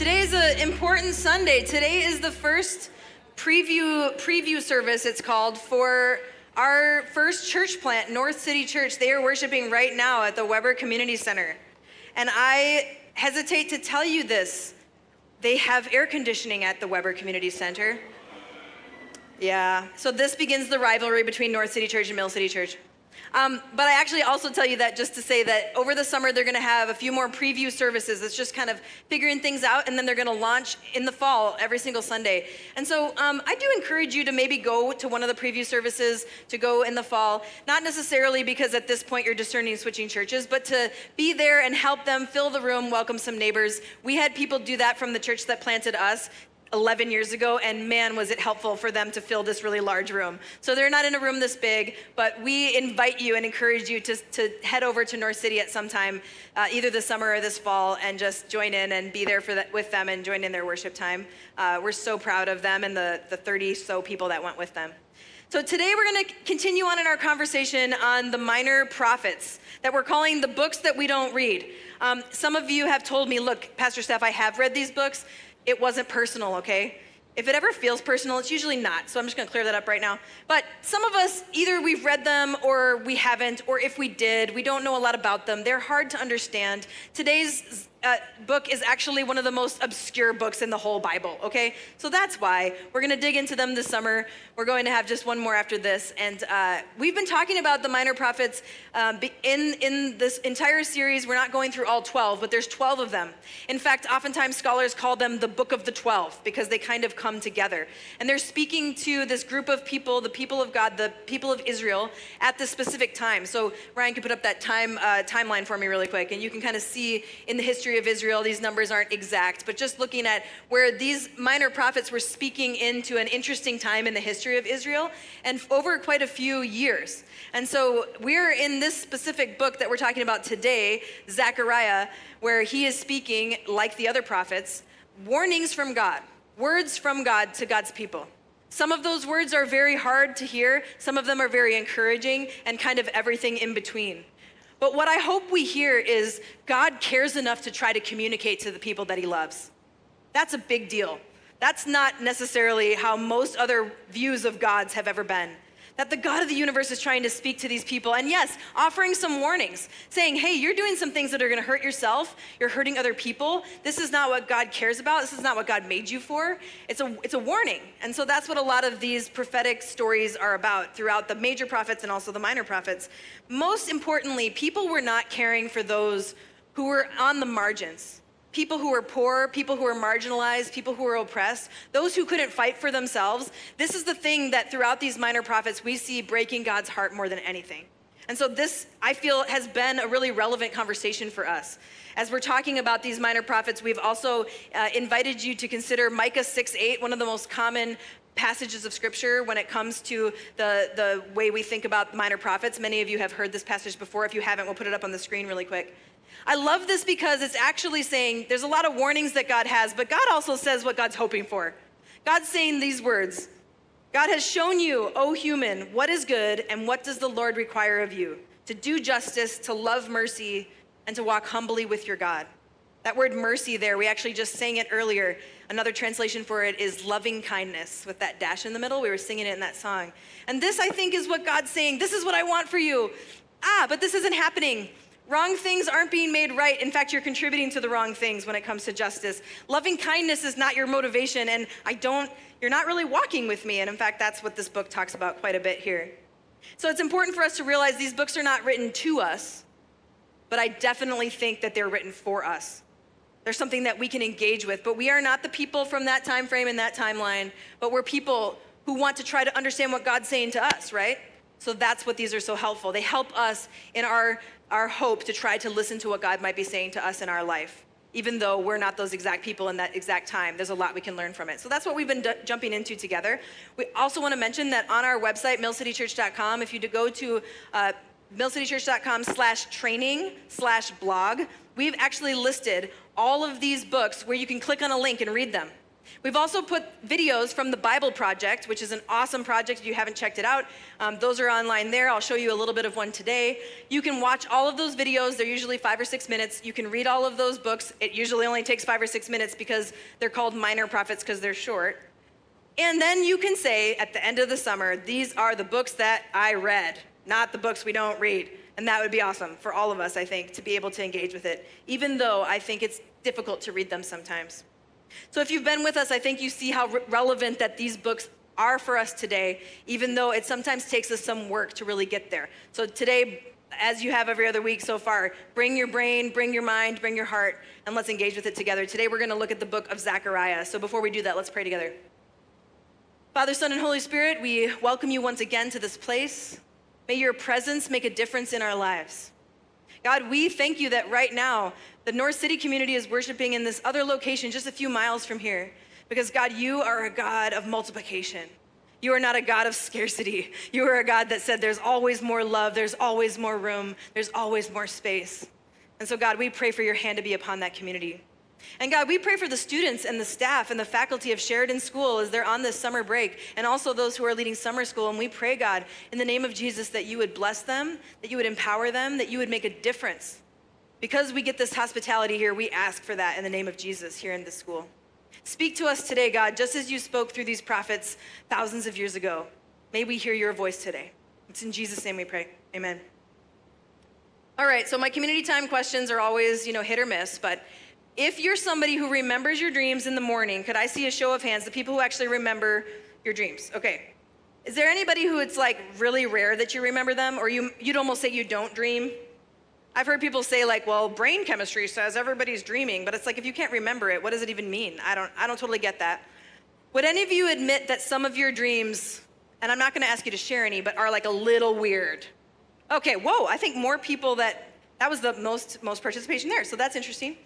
Today is an important Sunday. Today is the first preview preview service it's called for our first church plant, North City Church. They are worshiping right now at the Webber Community Center. And I hesitate to tell you this. They have air conditioning at the Webber Community Center. Yeah. So this begins the rivalry between North City Church and Mill City Church. Um, but I actually also tell you that just to say that over the summer they're going to have a few more preview services. It's just kind of figuring things out, and then they're going to launch in the fall every single Sunday. And so um, I do encourage you to maybe go to one of the preview services to go in the fall. Not necessarily because at this point you're discerning switching churches, but to be there and help them fill the room, welcome some neighbors. We had people do that from the church that planted us. 11 years ago, and man, was it helpful for them to fill this really large room. So they're not in a room this big, but we invite you and encourage you to, to head over to North City at some time, uh, either this summer or this fall, and just join in and be there for the, with them and join in their worship time. Uh, we're so proud of them and the, the 30 so people that went with them. So today we're going to continue on in our conversation on the minor prophets that we're calling the books that we don't read. Um, some of you have told me, look, Pastor Steph, I have read these books it wasn't personal, okay? If it ever feels personal, it's usually not. So I'm just gonna clear that up right now. But some of us, either we've read them or we haven't, or if we did, we don't know a lot about them. They're hard to understand. Today's uh, book is actually one of the most obscure books in the whole Bible, okay? So that's why we're gonna dig into them this summer. We're going to have just one more after this. And uh, we've been talking about the minor prophets um, in, in this entire series. We're not going through all 12, but there's 12 of them. In fact, oftentimes scholars call them the Book of the 12 because they kind of come together. And they're speaking to this group of people, the people of God, the people of Israel, at this specific time. So Ryan can put up that time uh, timeline for me really quick, and you can kind of see in the history history of Israel. These numbers aren't exact, but just looking at where these minor prophets were speaking into an interesting time in the history of Israel and over quite a few years. And so we're in this specific book that we're talking about today, Zechariah, where he is speaking, like the other prophets, warnings from God, words from God to God's people. Some of those words are very hard to hear, some of them are very encouraging, and kind of everything in between. But what I hope we hear is God cares enough to try to communicate to the people that he loves. That's a big deal. That's not necessarily how most other views of God's have ever been that the God of the universe is trying to speak to these people. And yes, offering some warnings, saying, hey, you're doing some things that are going to hurt yourself. You're hurting other people. This is not what God cares about. This is not what God made you for. It's a, it's a warning. And so that's what a lot of these prophetic stories are about throughout the major prophets and also the minor prophets. Most importantly, people were not caring for those who were on the margins people who are poor, people who are marginalized, people who are oppressed, those who couldn't fight for themselves. This is the thing that throughout these minor prophets we see breaking God's heart more than anything. And so, this, I feel, has been a really relevant conversation for us. As we're talking about these minor prophets, we've also uh, invited you to consider Micah 6 8, one of the most common passages of scripture when it comes to the, the way we think about minor prophets. Many of you have heard this passage before. If you haven't, we'll put it up on the screen really quick. I love this because it's actually saying there's a lot of warnings that God has, but God also says what God's hoping for. God's saying these words God has shown you, O human, what is good and what does the Lord require of you to do justice, to love mercy, and to walk humbly with your God. That word mercy there, we actually just sang it earlier. Another translation for it is loving kindness with that dash in the middle. We were singing it in that song. And this, I think, is what God's saying. This is what I want for you. Ah, but this isn't happening. Wrong things aren't being made right. In fact, you're contributing to the wrong things when it comes to justice. Loving kindness is not your motivation, and I don't, you're not really walking with me. And in fact, that's what this book talks about quite a bit here. So it's important for us to realize these books are not written to us, but I definitely think that they're written for us. There's something that we can engage with, but we are not the people from that time frame and that timeline, but we're people who want to try to understand what God's saying to us, right? So that's what these are so helpful. They help us in our our hope to try to listen to what God might be saying to us in our life. Even though we're not those exact people in that exact time, there's a lot we can learn from it. So that's what we've been d- jumping into together. We also want to mention that on our website, millcitychurch.com, if you go to uh, millcitychurch.com slash training slash blog, we've actually listed all of these books where you can click on a link and read them. We've also put videos from the Bible Project, which is an awesome project if you haven't checked it out. Um, those are online there. I'll show you a little bit of one today. You can watch all of those videos. They're usually five or six minutes. You can read all of those books. It usually only takes five or six minutes because they're called minor prophets because they're short. And then you can say at the end of the summer, these are the books that I read, not the books we don't read. And that would be awesome for all of us, I think, to be able to engage with it, even though I think it's difficult to read them sometimes. So if you've been with us, I think you see how re- relevant that these books are for us today, even though it sometimes takes us some work to really get there. So today, as you have every other week so far, bring your brain, bring your mind, bring your heart, and let's engage with it together. Today, we're going to look at the book of Zechariah. So before we do that, let's pray together. Father, Son, and Holy Spirit, we welcome you once again to this place. May your presence make a difference in our lives. God, we thank you that right now the North City community is worshiping in this other location just a few miles from here. Because, God, you are a God of multiplication. You are not a God of scarcity. You are a God that said there's always more love, there's always more room, there's always more space. And so, God, we pray for your hand to be upon that community. And God, we pray for the students and the staff and the faculty of Sheridan School as they're on this summer break, and also those who are leading summer school. And we pray, God, in the name of Jesus, that you would bless them, that you would empower them, that you would make a difference. Because we get this hospitality here, we ask for that in the name of Jesus here in this school. Speak to us today, God, just as you spoke through these prophets thousands of years ago. May we hear your voice today. It's in Jesus' name we pray. Amen. All right, so my community time questions are always, you know, hit or miss, but if you're somebody who remembers your dreams in the morning, could I see a show of hands, the people who actually remember your dreams? Okay. Is there anybody who it's like really rare that you remember them, or you, you'd almost say you don't dream? I've heard people say like, well, brain chemistry says everybody's dreaming, but it's like if you can't remember it, what does it even mean? I don't, I don't totally get that. Would any of you admit that some of your dreams, and I'm not going to ask you to share any, but are like a little weird? Okay, whoa, I think more people that, that was the most, most participation there, so that's interesting.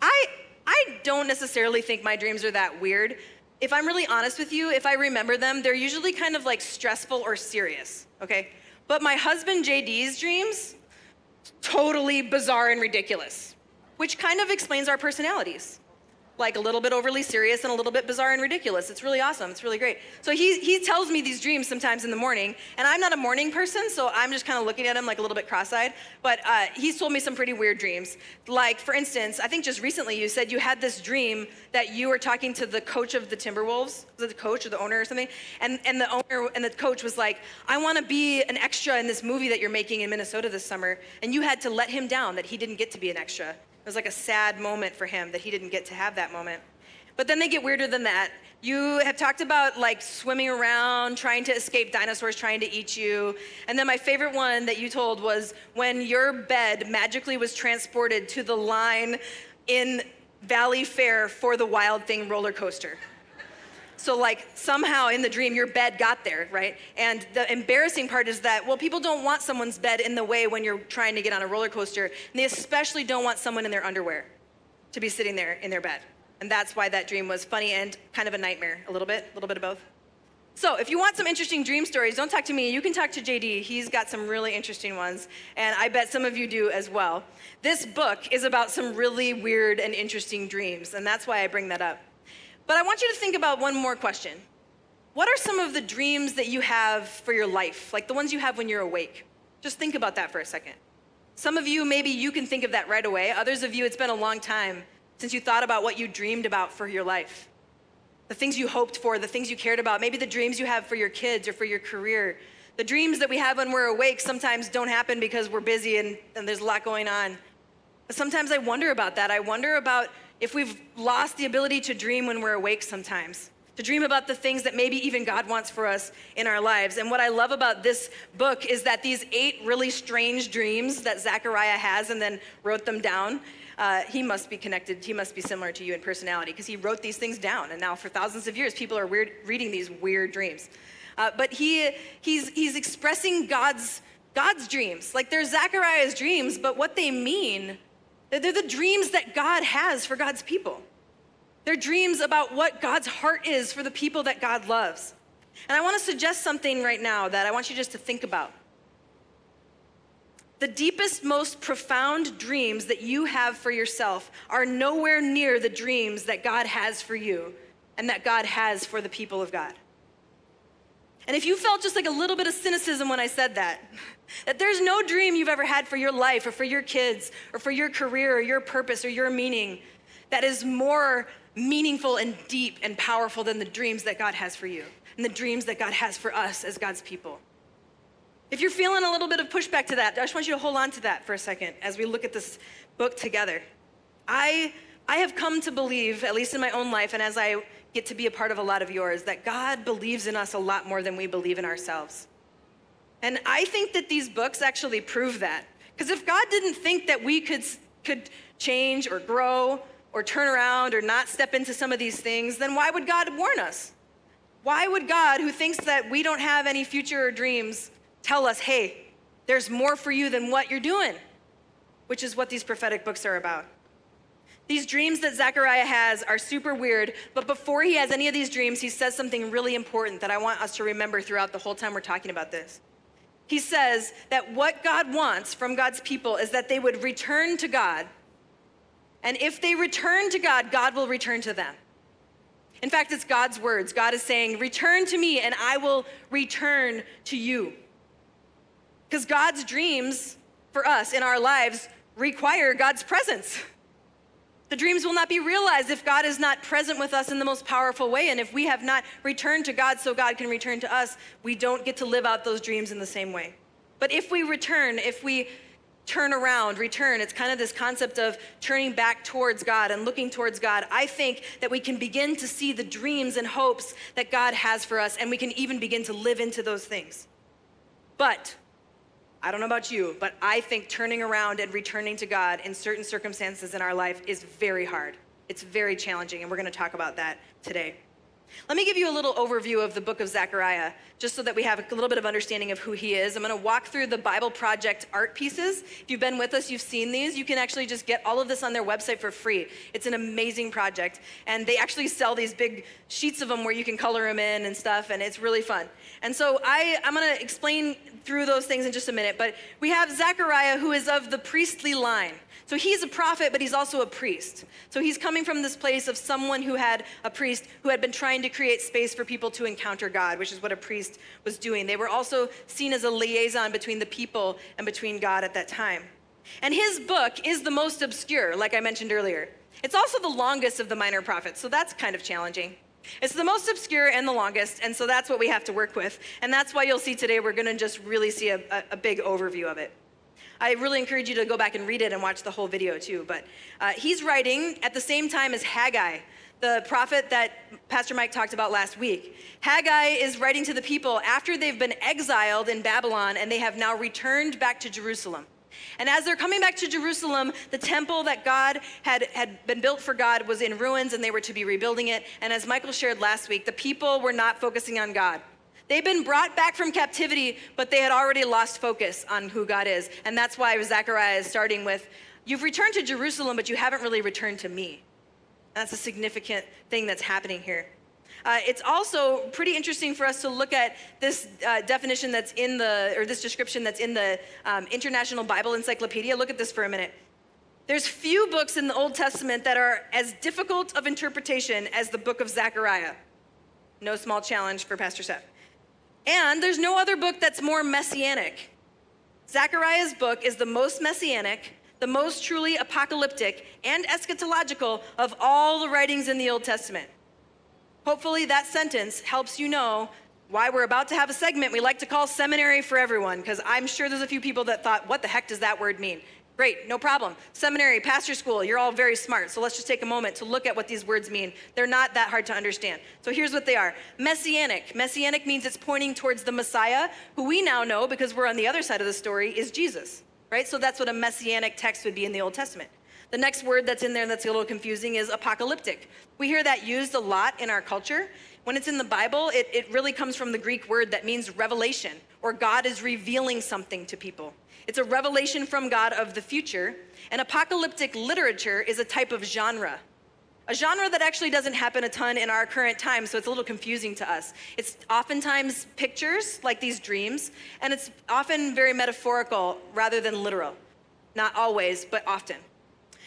I, I don't necessarily think my dreams are that weird. If I'm really honest with you, if I remember them, they're usually kind of like stressful or serious, okay? But my husband JD's dreams, totally bizarre and ridiculous, which kind of explains our personalities like a little bit overly serious and a little bit bizarre and ridiculous. It's really awesome. It's really great. So he, he tells me these dreams sometimes in the morning, and I'm not a morning person, so I'm just kind of looking at him like a little bit cross eyed. But uh, he's told me some pretty weird dreams. Like, for instance, I think just recently you said you had this dream that you were talking to the coach of the Timberwolves, the coach or the owner or something, and, and the owner and the coach was like, I want to be an extra in this movie that you're making in Minnesota this summer. And you had to let him down that he didn't get to be an extra. It was like a sad moment for him that he didn't get to have that moment. But then they get weirder than that. You have talked about like swimming around, trying to escape dinosaurs trying to eat you. And then my favorite one that you told was when your bed magically was transported to the line in Valleyfair for the Wild Thing roller coaster. So, like, somehow in the dream, your bed got there, right? And the embarrassing part is that, well, people don't want someone's bed in the way when you're trying to get on a roller coaster. And they especially don't want someone in their underwear to be sitting there in their bed. And that's why that dream was funny and kind of a nightmare, a little bit, a little bit of both. So, if you want some interesting dream stories, don't talk to me. You can talk to JD. He's got some really interesting ones, and I bet some of you do as well. This book is about some really weird and interesting dreams, and that's why I bring that up. But I want you to think about one more question. What are some of the dreams that you have for your life, like the ones you have when you're awake? Just think about that for a second. Some of you, maybe you can think of that right away. Others of you, it's been a long time since you thought about what you dreamed about for your life. The things you hoped for, the things you cared about, maybe the dreams you have for your kids or for your career. The dreams that we have when we're awake sometimes don't happen because we're busy and, and there's a lot going on. But sometimes I wonder about that. I wonder about if we've lost the ability to dream when we're awake sometimes, to dream about the things that maybe even God wants for us in our lives. And what I love about this book is that these eight really strange dreams that Zechariah has and then wrote them down. Uh, he must be connected, he must be similar to you in personality because he wrote these things down. And now, for thousands of years, people are weird, reading these weird dreams. Uh, but he, he's, he's expressing God's, God's dreams. Like they're Zechariah's dreams, but what they mean they're the dreams that God has for God's people. They're dreams about what God's heart is for the people that God loves. And I want to suggest something right now that I want you just to think about. The deepest, most profound dreams that you have for yourself are nowhere near the dreams that God has for you. and that God has for the people of God. And if you felt just like a little bit of cynicism when I said that, that there's no dream you've ever had for your life or for your kids or for your career or your purpose or your meaning that is more meaningful and deep and powerful than the dreams that God has for you and the dreams that God has for us as God's people. If you're feeling a little bit of pushback to that, I just want you to hold on to that for a second as we look at this book together. I, I have come to believe, at least in my own life, and as I get to be a part of a lot of yours, that God believes in us a lot more than we believe in ourselves. And I think that these books actually prove that. Because if God didn't think that we could, could change or grow or turn around or not step into some of these things, then why would God warn us? Why would God, who thinks that we don't have any future or dreams, tell us, hey, there's more for you than what you're doing? Which is what these prophetic books are about. These dreams that Zechariah has are super weird, but before he has any of these dreams, he says something really important that I want us to remember throughout the whole time we're talking about this. He says that what God wants from God's people is that they would return to God and if they return to God, God will return to them. In fact, it's God's words. God is saying, Return to me, and I will return to you. Because God's dreams for us in our lives require God's presence. The dreams will not be realized if God is not present with us in the most powerful way. And if we have not returned to God so God can return to us, we don't get to live out those dreams in the same way. But if we return, if we turn around, return. It's kind of this concept of turning back towards God and looking towards God. I think that we can begin to see the dreams and hopes that God has for us, and we can even begin to live into those things. But I don't know about you, but I think turning around and returning to God in certain circumstances in our life is very hard. It's very challenging, and we're going to talk about that today. Let me give you a little overview of the book of Zechariah, just so that we have a little bit of understanding of who he is. I'm going to walk through the Bible Project art pieces. If you've been with us, you've seen these. You can actually just get all of this on their website for free. It's an amazing project. And they actually sell these big sheets of them where you can color them in and stuff, and it's really fun. And so I, I'm going to explain through those things in just a minute. But we have Zechariah, who is of the priestly line. So he's a prophet, but he's also a priest. So he's coming from this place of someone who had a priest who had been trying to create space for people to encounter God, which is what a priest was doing. They were also seen as a liaison between the people and between God at that time. And his book is the most obscure, like I mentioned earlier. It's also the longest of the minor prophets, so that's kind of challenging. It's the most obscure and the longest, and so that's what we have to work with. And that's why you'll see today we're going to just really see a, a, a big overview of it. I really encourage you to go back and read it and watch the whole video too. But uh, he's writing at the same time as Haggai, the prophet that Pastor Mike talked about last week. Haggai is writing to the people after they've been exiled in Babylon and they have now returned back to Jerusalem. And as they're coming back to Jerusalem, the temple that God had, had been built for God was in ruins and they were to be rebuilding it. And as Michael shared last week, the people were not focusing on God. They've been brought back from captivity, but they had already lost focus on who God is. And that's why Zechariah is starting with, You've returned to Jerusalem, but you haven't really returned to me. That's a significant thing that's happening here. Uh, it's also pretty interesting for us to look at this uh, definition that's in the, or this description that's in the um, International Bible Encyclopedia. Look at this for a minute. There's few books in the Old Testament that are as difficult of interpretation as the book of Zechariah. No small challenge for Pastor Steph. And there's no other book that's more messianic. Zechariah's book is the most messianic, the most truly apocalyptic, and eschatological of all the writings in the Old Testament. Hopefully, that sentence helps you know why we're about to have a segment we like to call Seminary for Everyone, because I'm sure there's a few people that thought, what the heck does that word mean? Great, no problem. Seminary, pastor school, you're all very smart. So let's just take a moment to look at what these words mean. They're not that hard to understand. So here's what they are Messianic. Messianic means it's pointing towards the Messiah, who we now know, because we're on the other side of the story, is Jesus, right? So that's what a messianic text would be in the Old Testament. The next word that's in there that's a little confusing is apocalyptic. We hear that used a lot in our culture. When it's in the Bible, it, it really comes from the Greek word that means revelation, or God is revealing something to people. It's a revelation from God of the future. And apocalyptic literature is a type of genre. A genre that actually doesn't happen a ton in our current time, so it's a little confusing to us. It's oftentimes pictures, like these dreams, and it's often very metaphorical rather than literal. Not always, but often.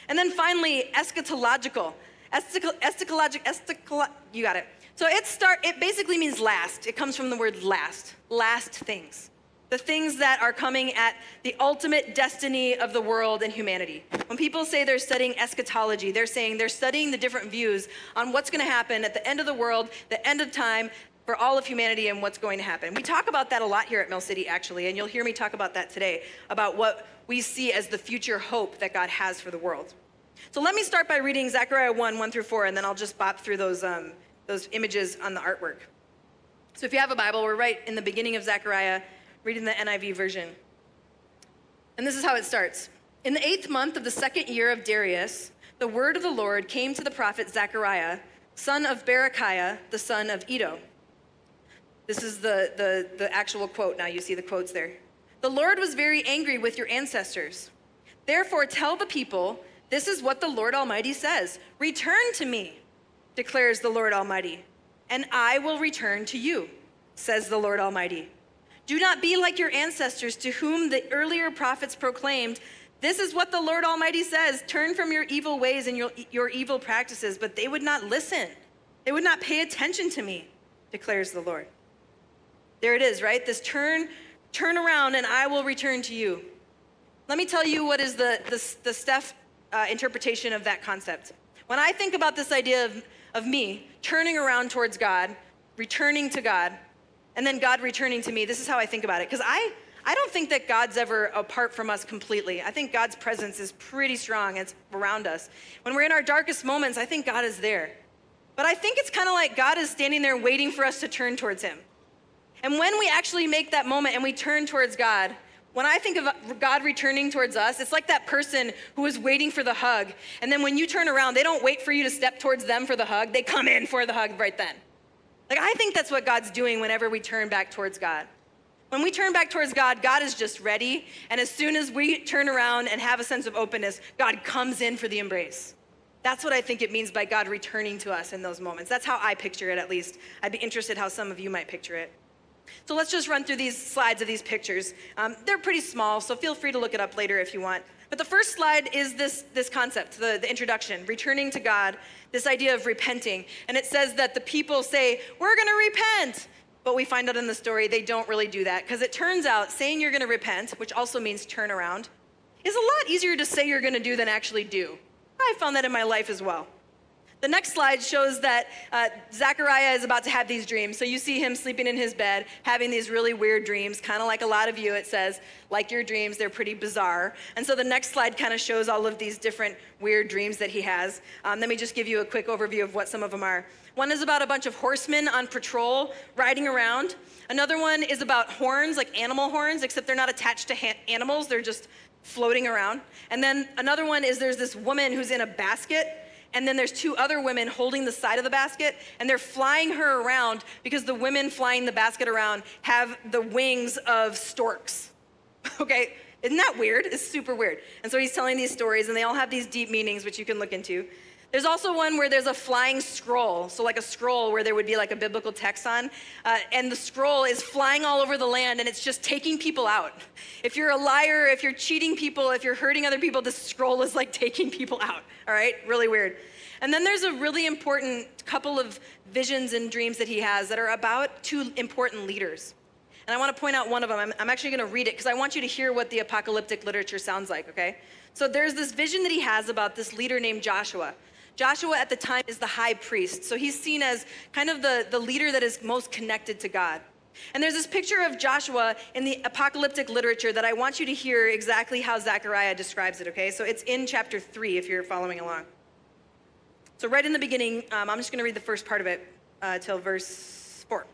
And then finally, eschatological. Eschatological, eschatolo, you got it. So it start. It basically means last. It comes from the word last. Last things. The things that are coming at the ultimate destiny of the world and humanity. When people say they're studying eschatology, they're saying they're studying the different views on what's going to happen at the end of the world, the end of time, for all of humanity and what's going to happen. We talk about that a lot here at Mill City, actually, and you'll hear me talk about that today about what we see as the future hope that God has for the world. So let me start by reading Zechariah 1 1 through 4, and then I'll just bop through those, um, those images on the artwork. So if you have a Bible, we're right in the beginning of Zechariah, reading the NIV version. And this is how it starts In the eighth month of the second year of Darius, the word of the Lord came to the prophet Zechariah, son of Berechiah, the son of Iddo. This is the, the, the actual quote now. You see the quotes there. The Lord was very angry with your ancestors. Therefore, tell the people, this is what the Lord Almighty says Return to me, declares the Lord Almighty, and I will return to you, says the Lord Almighty. Do not be like your ancestors to whom the earlier prophets proclaimed, This is what the Lord Almighty says turn from your evil ways and your, your evil practices. But they would not listen, they would not pay attention to me, declares the Lord. There it is, right? This turn, turn around and I will return to you. Let me tell you what is the, the, the Steph uh, interpretation of that concept. When I think about this idea of, of me turning around towards God, returning to God, and then God returning to me, this is how I think about it. Because I, I don't think that God's ever apart from us completely. I think God's presence is pretty strong, it's around us. When we're in our darkest moments, I think God is there. But I think it's kind of like God is standing there waiting for us to turn towards Him. And when we actually make that moment and we turn towards God, when I think of uh, God returning towards us, it's like that person who is waiting for the hug. And then when you turn around, they don't wait for you to step towards them for the hug, they come in for the hug right then. Like, I think that's what God's doing whenever we turn back towards God. When we turn back towards God, God is just ready. And as soon as we turn around and have a sense of openness, God comes in for the embrace. That's what I think it means by God returning to us in those moments. That's how I picture it, at least. I'd be interested how some of you might picture it. So let's just run through these slides of these pictures. Um, they're pretty small, so feel free to look it up later if you want. But the first slide is this, this concept, the, the introduction, returning to God, this idea of repenting. And it says that the people say, We're going to repent. But we find out in the story they don't really do that because it turns out saying you're going to repent, which also means turn around, is a lot easier to say you're going to do than actually do. I found that in my life as well. The next slide shows that uh, Zechariah is about to have these dreams. So you see him sleeping in his bed, having these really weird dreams, kind of like a lot of you, it says, like your dreams, they're pretty bizarre. And so the next slide kind of shows all of these different weird dreams that he has. Um, let me just give you a quick overview of what some of them are. One is about a bunch of horsemen on patrol riding around. Another one is about horns, like animal horns, except they're not attached to ha- animals, they're just floating around. And then another one is there's this woman who's in a basket and then there's two other women holding the side of the basket, and they're flying her around because the women flying the basket around have the wings of storks. okay, isn't that weird? It's super weird. And so he's telling these stories, and they all have these deep meanings, which you can look into. There's also one where there's a flying scroll, so like a scroll where there would be like a biblical text on, uh, and the scroll is flying all over the land and it's just taking people out. If you're a liar, if you're cheating people, if you're hurting other people, the scroll is like taking people out, all right? Really weird. And then there's a really important couple of visions and dreams that he has that are about two important leaders. And I want to point out one of them. I'm, I'm actually going to read it because I want you to hear what the apocalyptic literature sounds like, okay? So there's this vision that he has about this leader named Joshua. Joshua at the time is the high priest. So he's seen as kind of the, the leader that is most connected to God. And there's this picture of Joshua in the apocalyptic literature that I want you to hear exactly how Zechariah describes it, okay? So it's in chapter three if you're following along. So, right in the beginning, um, I'm just going to read the first part of it uh, till verse four.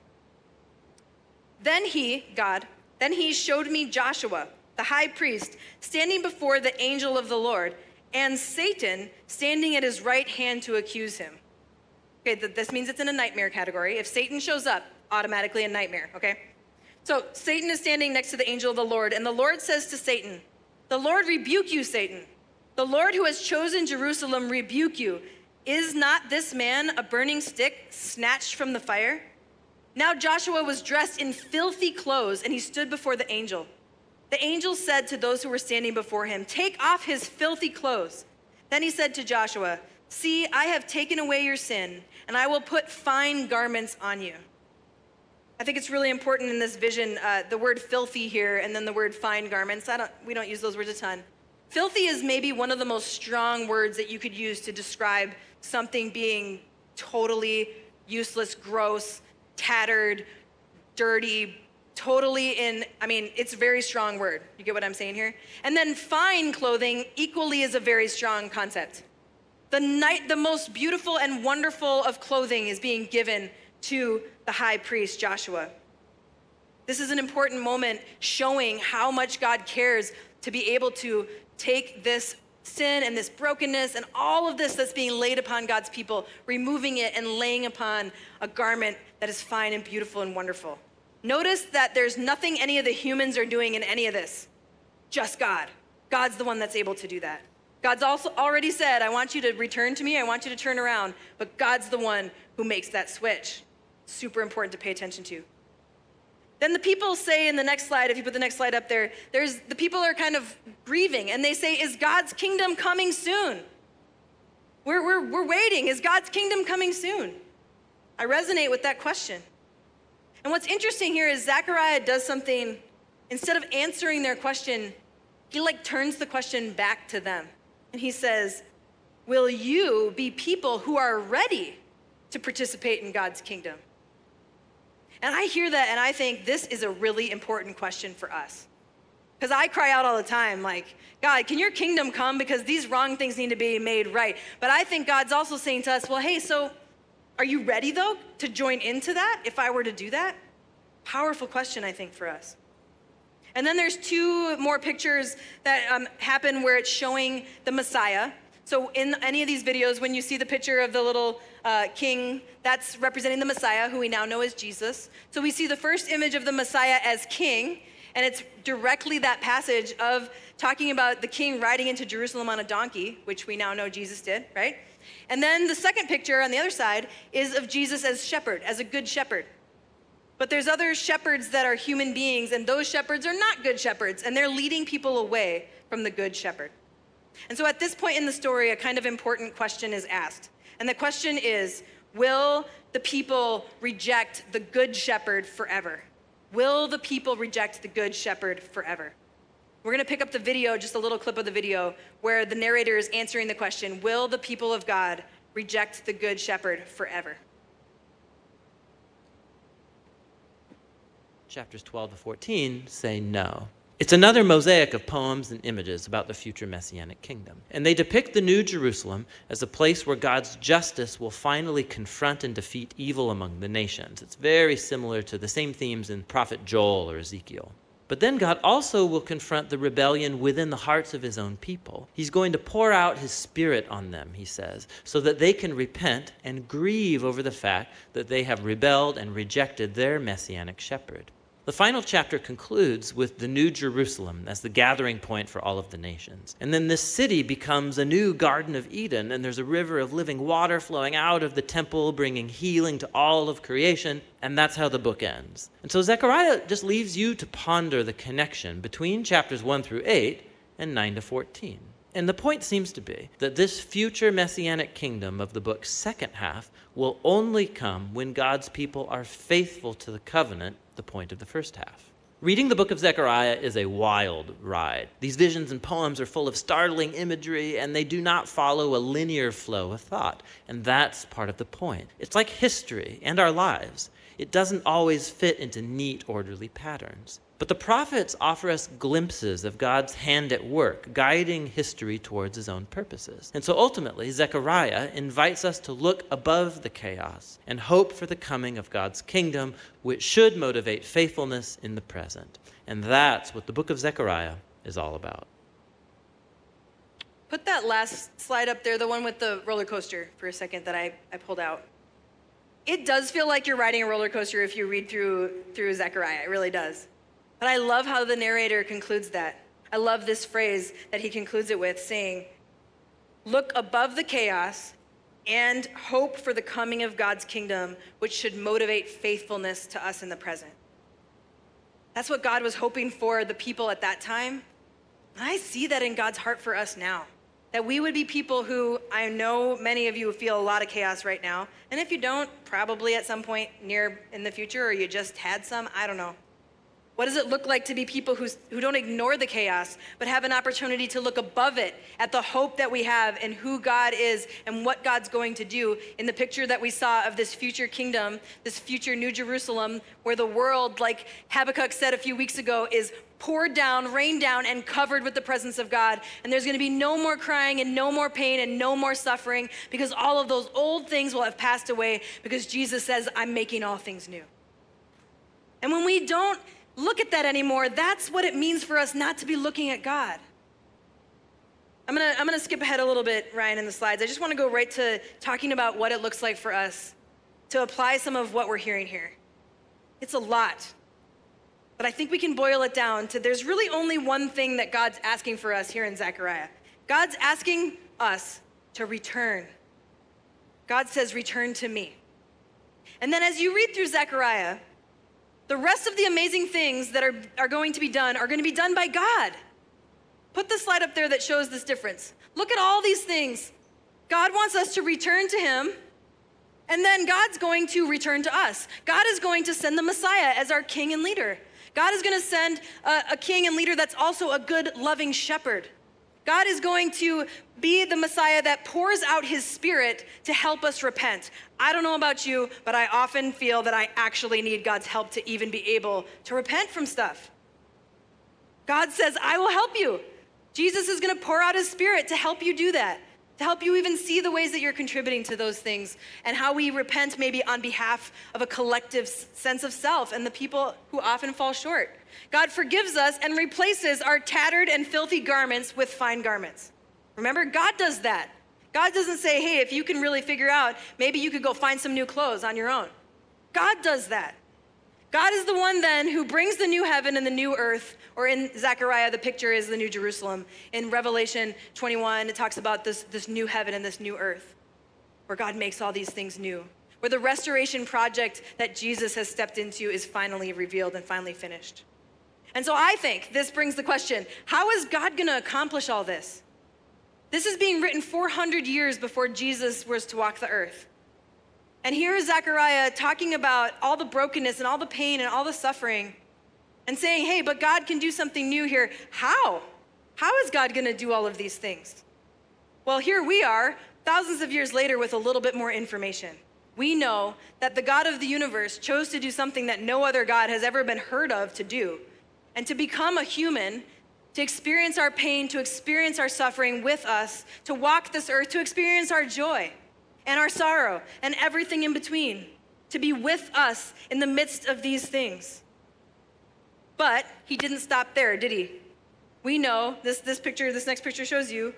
Then he, God, then he showed me Joshua, the high priest, standing before the angel of the Lord and Satan standing at his right hand to accuse him. Okay, this means it's in a nightmare category. If Satan shows up, automatically a nightmare, okay? So Satan is standing next to the angel of the Lord, and the Lord says to Satan, The Lord rebuke you, Satan. The Lord who has chosen Jerusalem rebuke you. Is not this man a burning stick snatched from the fire? Now Joshua was dressed in filthy clothes, and he stood before the angel. The angel said to those who were standing before him, Take off his filthy clothes. Then he said to Joshua, See, I have taken away your sin, and I will put fine garments on you. I think it's really important in this vision, uh, the word filthy here, and then the word fine garments. I don't, we don't use those words a ton. Filthy is maybe one of the most strong words that you could use to describe something being totally useless, gross, tattered, dirty, totally in, I mean, it's a very strong word. You get what I'm saying here? And then fine clothing equally is a very strong concept. The night, the most beautiful and wonderful of clothing is being given to the high priest Joshua. This is an important moment showing how much God cares to be able to take this sin and this brokenness and all of this that's being laid upon God's people, removing it and laying upon a garment that is fine and beautiful and wonderful. Notice that there's nothing any of the humans are doing in any of this, just God. God's the one that's able to do that. God's also already said, I want you to return to me, I want you to turn around, but God's the one who makes that switch. Super important to pay attention to. Then the people say in the next slide, if you put the next slide up there, there's the people are kind of grieving and they say, Is God's kingdom coming soon? We're, we're, we're waiting. Is God's kingdom coming soon? I resonate with that question. And what's interesting here is Zechariah does something, instead of answering their question, he like turns the question back to them. And he says, Will you be people who are ready to participate in God's kingdom? And I hear that and I think this is a really important question for us. Because I cry out all the time, like, God, can your kingdom come? Because these wrong things need to be made right. But I think God's also saying to us, well, hey, so are you ready though to join into that if I were to do that? Powerful question, I think, for us. And then there's two more pictures that um, happen where it's showing the Messiah. So in any of these videos, when you see the picture of the little uh, king, that's representing the Messiah, who we now know as Jesus. So we see the first image of the Messiah as king, and it's directly that passage of talking about the king riding into Jerusalem on a donkey, which we now know Jesus did, right? And then the second picture on the other side is of Jesus as shepherd, as a good shepherd. But there's other shepherds that are human beings, and those shepherds are not good shepherds, and they're leading people away from the good shepherd. And so at this point in the story, a kind of important question is asked and the question is Will the people reject the good shepherd forever? Will the people reject the good shepherd forever? We're going to pick up the video, just a little clip of the video, where the narrator is answering the question Will the people of God reject the good shepherd forever? Chapters 12 to 14 say no. It's another mosaic of poems and images about the future messianic kingdom. And they depict the New Jerusalem as a place where God's justice will finally confront and defeat evil among the nations. It's very similar to the same themes in Prophet Joel or Ezekiel. But then God also will confront the rebellion within the hearts of his own people. He's going to pour out his spirit on them, he says, so that they can repent and grieve over the fact that they have rebelled and rejected their messianic shepherd. The final chapter concludes with the New Jerusalem as the gathering point for all of the nations. And then this city becomes a new Garden of Eden, and there's a river of living water flowing out of the temple, bringing healing to all of creation. And that's how the book ends. And so Zechariah just leaves you to ponder the connection between chapters 1 through 8 and 9 to 14. And the point seems to be that this future messianic kingdom of the book's second half will only come when God's people are faithful to the covenant the point of the first half. Reading the book of Zechariah is a wild ride. These visions and poems are full of startling imagery, and they do not follow a linear flow of thought. And that's part of the point. It's like history and our lives, it doesn't always fit into neat, orderly patterns. But the prophets offer us glimpses of God's hand at work, guiding history towards his own purposes. And so ultimately, Zechariah invites us to look above the chaos and hope for the coming of God's kingdom, which should motivate faithfulness in the present. And that's what the book of Zechariah is all about. Put that last slide up there, the one with the roller coaster, for a second that I, I pulled out. It does feel like you're riding a roller coaster if you read through, through Zechariah. It really does. But I love how the narrator concludes that. I love this phrase that he concludes it with saying, Look above the chaos and hope for the coming of God's kingdom, which should motivate faithfulness to us in the present. That's what God was hoping for the people at that time. I see that in God's heart for us now. that we would be people who I know many of you feel a lot of chaos right now. And if you don't, probably at some point near in the future, or you just had some, I don't know. What does it look like to be people who, who don't ignore the chaos, but have an opportunity to look above it at the hope that we have and who God is and what God's going to do in the picture that we saw of this future kingdom, this future New Jerusalem, where the world, like Habakkuk said a few weeks ago, is poured down, rained down, and covered with the presence of God. And there's going to be no more crying and no more pain and no more suffering because all of those old things will have passed away because Jesus says, I'm making all things new. And when we don't look at that anymore, that's what it means for us not to be looking at God. I'm gonna, I'm gonna skip ahead a little bit, Ryan, in the slides. I just wanna go right to talking about what it looks like for us to apply some of what we're hearing here. It's a lot. But I think we can boil it down to there's really only one thing that God's asking for us here in Zechariah. God's asking us to return. God says, Return to me. And then as you read through Zechariah, the rest of the amazing things that are, are going to be done are going to be done by God. Put the slide up there that shows this difference. Look at all these things. God wants us to return to Him, and then God's going to return to us. God is going to send the Messiah as our king and leader. God is going to send a, a king and leader that's also a good, loving shepherd. God is going to be the Messiah that pours out his spirit to help us repent. I don't know about you, but I often feel that I actually need God's help to even be able to repent from stuff. God says, I will help you. Jesus is going to pour out his spirit to help you do that to help you even see the ways that you're contributing to those things and how we repent maybe on behalf of a collective sense of self and the people who often fall short. God forgives us and replaces our tattered and filthy garments with fine garments. Remember, God does that. God doesn't say, hey, if you can really figure out, maybe you could go find some new clothes on your own. God does that. God is the one then who brings the new heaven and the new earth, or in Zechariah, the picture is the new Jerusalem. In Revelation 21, it talks about this, this new heaven and this new earth, where God makes all these things new, where the restoration project that Jesus has stepped into is finally revealed and finally finished. And so I think this brings the question how is God going to accomplish all this? This is being written 400 years before Jesus was to walk the earth. And here is Zechariah talking about all the brokenness and all the pain and all the suffering and saying, hey, but God can do something new here. How? How is God going to do all of these things? Well, here we are, thousands of years later, with a little bit more information. We know that the God of the universe chose to do something that no other God has ever been heard of to do, and to become a human, to experience our pain, to experience our suffering with us, to walk this earth, to experience our joy and our sorrow and everything in between, to be with us in the midst of these things. But he didn't stop there, did he? We know, this, this picture, this next picture shows you,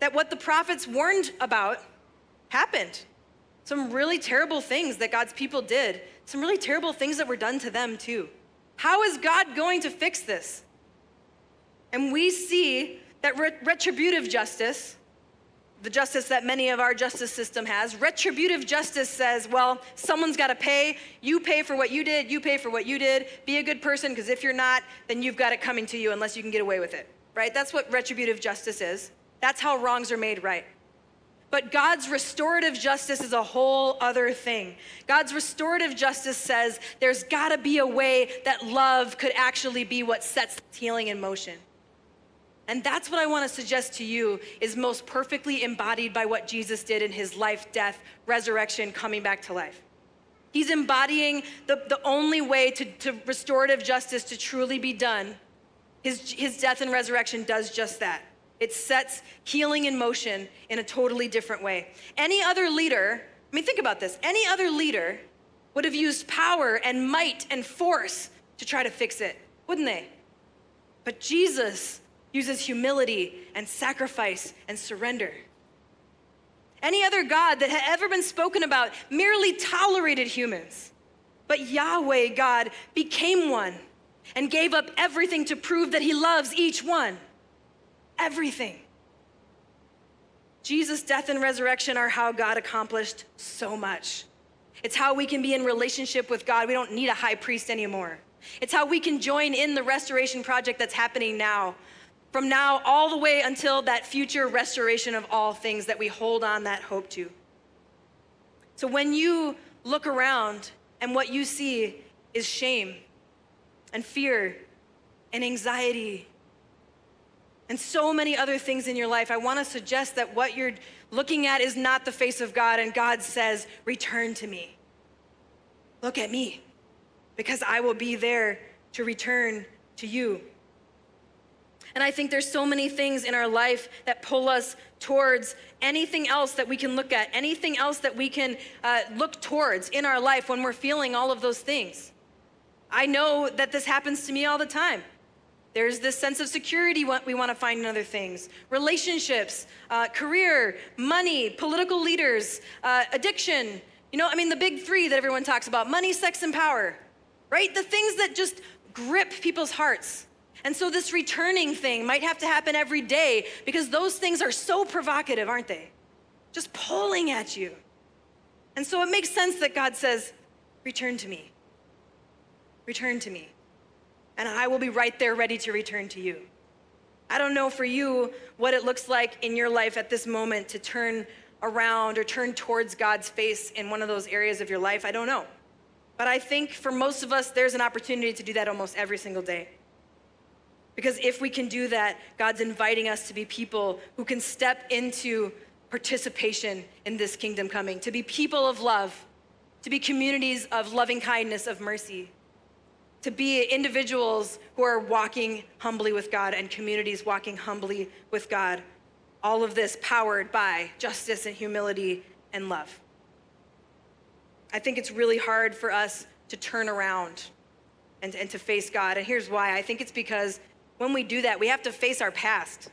that what the prophets warned about happened. Some really terrible things that God's people did, some really terrible things that were done to them too. How is God going to fix this? And we see that retributive justice the justice that many of our justice system has. Retributive justice says, well, someone's got to pay. You pay for what you did. You pay for what you did. Be a good person because if you're not, then you've got it coming to you unless you can get away with it. Right? That's what retributive justice is. That's how wrongs are made right. But God's restorative justice is a whole other thing. God's restorative justice says there's got to be a way that love could actually be what sets healing in motion. And that's what I want to suggest to you is most perfectly embodied by what Jesus did in his life, death, resurrection, coming back to life. He's embodying the, the only way to, to restorative justice to truly be done. His, his death and resurrection does just that. It sets healing in motion in a totally different way. Any other leader, I mean, think about this any other leader would have used power and might and force to try to fix it, wouldn't they? But Jesus uses humility and sacrifice and surrender. Any other God that had ever been spoken about merely tolerated humans. But Yahweh, God, became one and gave up everything to prove that he loves each one. Everything. Jesus' death and resurrection are how God accomplished so much. It's how we can be in relationship with God. We don't need a high priest anymore. It's how we can join in the restoration project that's happening now from now all the way until that future restoration of all things that we hold on that hope to. So when you look around and what you see is shame and fear and anxiety and so many other things in your life, I want to suggest that what you're looking at is not the face of God, and God says, Return to me. Look at me, because I will be there to return to you. And I think there's so many things in our life that pull us towards anything else that we can look at, anything else that we can uh, look towards in our life when we're feeling all of those things. I know that this happens to me all the time. There's this sense of security we want to find in other things relationships, uh, career, money, political leaders, uh, addiction. You know, I mean, the big three that everyone talks about money, sex, and power, right? The things that just grip people's hearts. And so this returning thing might have to happen every day because those things are so provocative, aren't they? Just pulling at you. And so it makes sense that God says, Return to me. Return to me. And I will be right there ready to return to you. I don't know for you what it looks like in your life at this moment to turn around or turn towards God's face in one of those areas of your life. I don't know. But I think for most of us, there's an opportunity to do that almost every single day. Because if we can do that, God's inviting us to be people who can step into participation in this kingdom coming, to be people of love, to be communities of loving kindness, of mercy to be individuals who are walking humbly with God and communities walking humbly with God. All of this powered by justice and humility and love. I think it's really hard for us to turn around and, and to face God. And here's why I think it's because when we do that, we have to face our past.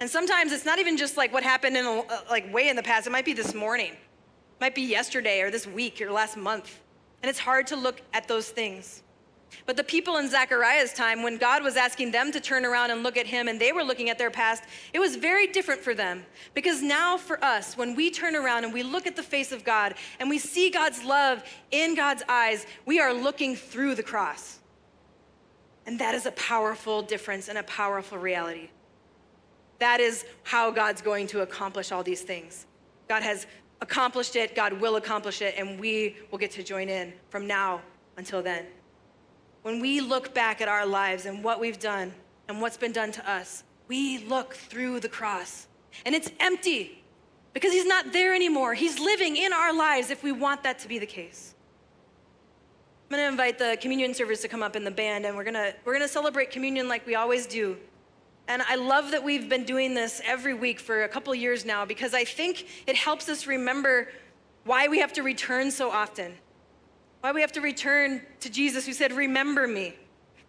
And sometimes it's not even just like what happened in a, uh, like way in the past. It might be this morning, it might be yesterday or this week or last month. And it's hard to look at those things. But the people in Zechariah's time, when God was asking them to turn around and look at him and they were looking at their past, it was very different for them. Because now for us, when we turn around and we look at the face of God and we see God's love in God's eyes, we are looking through the cross. And that is a powerful difference and a powerful reality. That is how God's going to accomplish all these things. God has accomplished it, God will accomplish it, and we will get to join in from now until then when we look back at our lives and what we've done and what's been done to us, we look through the cross and it's empty because he's not there anymore. He's living in our lives if we want that to be the case. I'm going to invite the communion servers to come up in the band and we're going to we're going to celebrate communion like we always do. And I love that we've been doing this every week for a couple years now because I think it helps us remember why we have to return so often. Why we have to return to Jesus who said, Remember me.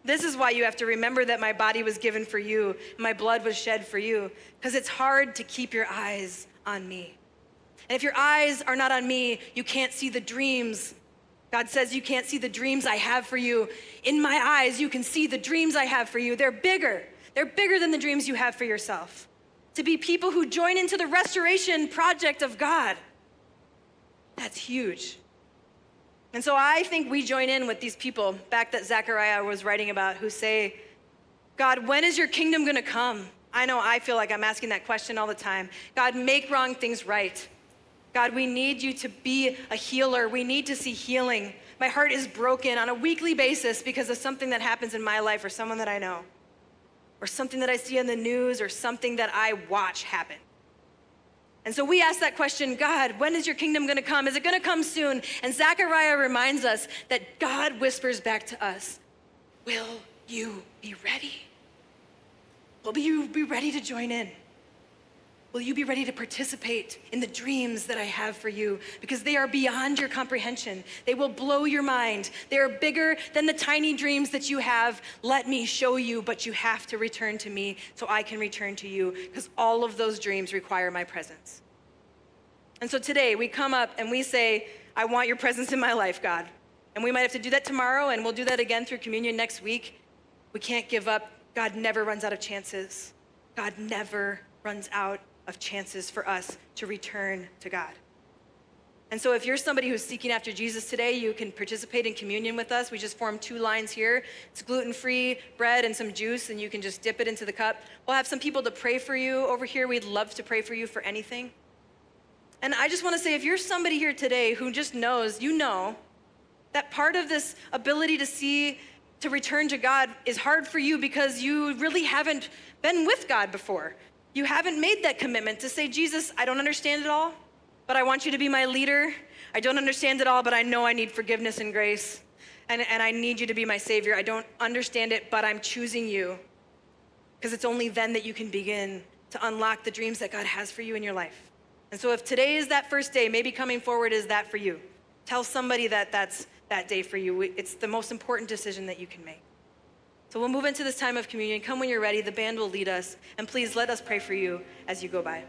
This is why you have to remember that my body was given for you, my blood was shed for you, because it's hard to keep your eyes on me. And if your eyes are not on me, you can't see the dreams. God says, You can't see the dreams I have for you. In my eyes, you can see the dreams I have for you. They're bigger, they're bigger than the dreams you have for yourself. To be people who join into the restoration project of God. That's huge. And so I think we join in with these people back that Zechariah was writing about who say, God, when is your kingdom going to come? I know I feel like I'm asking that question all the time. God, make wrong things right. God, we need you to be a healer. We need to see healing. My heart is broken on a weekly basis because of something that happens in my life or someone that I know, or something that I see in the news, or something that I watch happen. And so we ask that question God, when is your kingdom going to come? Is it going to come soon? And Zechariah reminds us that God whispers back to us, Will you be ready? Will you be ready to join in? Will you be ready to participate in the dreams that I have for you? Because they are beyond your comprehension. They will blow your mind. They are bigger than the tiny dreams that you have. Let me show you, but you have to return to me so I can return to you, because all of those dreams require my presence. And so today we come up and we say, I want your presence in my life, God. And we might have to do that tomorrow, and we'll do that again through communion next week. We can't give up. God never runs out of chances. God never runs out of chances for us to return to God. And so, if you're somebody who's seeking after Jesus today, you can participate in communion with us. We just formed two lines here. It's gluten free bread and some juice, and you can just dip it into the cup. We'll have some people to pray for you over here. We'd love to pray for you for anything. And I just want to say if you're somebody here today who just knows, you know, that part of this ability to see, to return to God is hard for you because you really haven't been with God before. You haven't made that commitment to say, Jesus, I don't understand it all but I want you to be my leader. I don't understand it all, but I know I need forgiveness and grace. And, and I need you to be my Savior. I don't understand it, but I'm choosing you. Because it's only then that you can begin to unlock the dreams that God has for you in your life. And so if today is that first day, maybe coming forward is that for you. Tell somebody that that's that day for you. It's the most important decision that you can make. So we'll move into this time of communion. Come when you're ready. The band will lead us. And please let us pray for you as you go by.